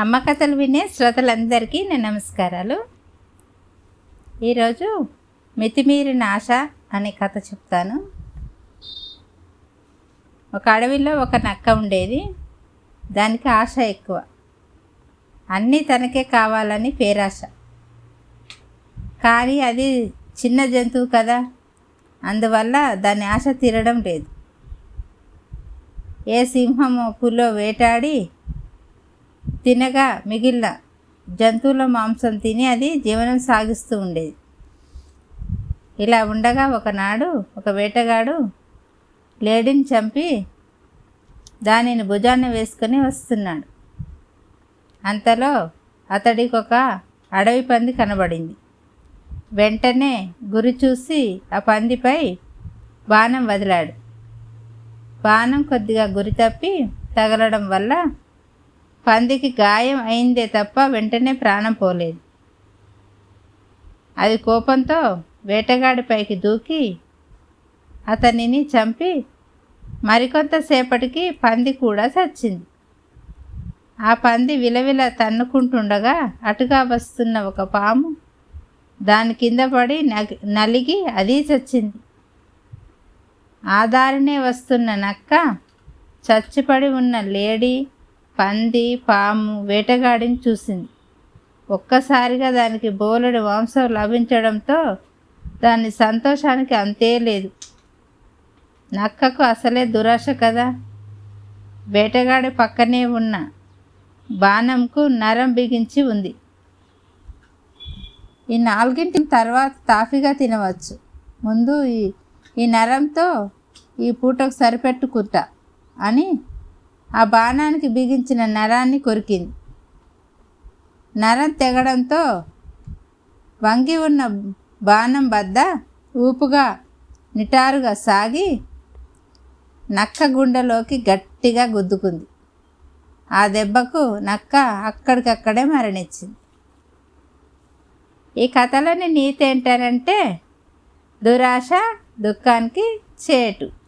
అమ్మకథలు వినే శ్రోతలందరికీ నేను నమస్కారాలు. ఈరోజు మితిమీరిన ఆశ అనే కథ చెప్తాను. ఒక అడవిలో ఒక నక్క ఉండేది. దానికి ఆశ ఎక్కువ. అన్నీ తనకే కావాలని పేరాశ. కానీ అది చిన్న జంతువు కదా. అందువల్ల దాని ఆశ తీరడం లేదు. ఏ సింహము పులో వేటాడి తినగా మిగిలిన జంతువుల మాంసం తిని అది జీవనం సాగిస్తూ ఉండేది. ఇలా ఉండగా ఒకనాడు ఒక వేటగాడు లేడీని చంపి దానిని భుజాన్ని వేసుకొని వస్తున్నాడు. అంతలో అతడికి ఒక అడవి పంది కనబడింది. వెంటనే గురి చూసి ఆ పందిపై బాణం వదిలాడు. బాణం కొద్దిగా గురి తప్పి తగలడం వల్ల పందికి గాయం అయిందే తప్ప వెంటనే ప్రాణం పోలేదు. అది కోపంతో వేటగాడిపైకి దూకి అతనిని చంపి మరికొంతసేపటికి పంది కూడా చచ్చింది. ఆ పంది విలవిల తన్నుకుంటుండగా అటుగా వస్తున్న ఒక పాము దాని కింద పడి నలిగి అది చచ్చింది. ఆ దారినే వస్తున్న నక్క చచ్చిపడి ఉన్న లేడీ పంది పాము వేటగాడిని చూసింది. ఒక్కసారిగా దానికి బోలెడు మాంసం లభించడంతో దాని సంతోషానికి అంతే లేదు. నక్కకు అసలే దురాశ కదా. వేటగాడి పక్కనే ఉన్న బాణంకు నరం బిగించి ఉంది. ఈ నాలుగింటి తర్వాత తాఫీగా తినవచ్చు. ముందు ఈ ఈ నరంతో ఈ పూటకు సరిపెట్టుకుంటా అని ఆ బాణానికి బిగించిన నరాన్ని కొరికింది. నరం తెగడంతో వంగి ఉన్న బాణం వద్ద ఊపుగా నిటారుగా సాగి నక్క గుండెలోకి గట్టిగా గుద్దుకుంది. ఆ దెబ్బకు నక్క అక్కడికక్కడే మరణించింది. ఈ కథలోని నీతి ఏంటంటే దురాశ దుఃఖానికి చేటు.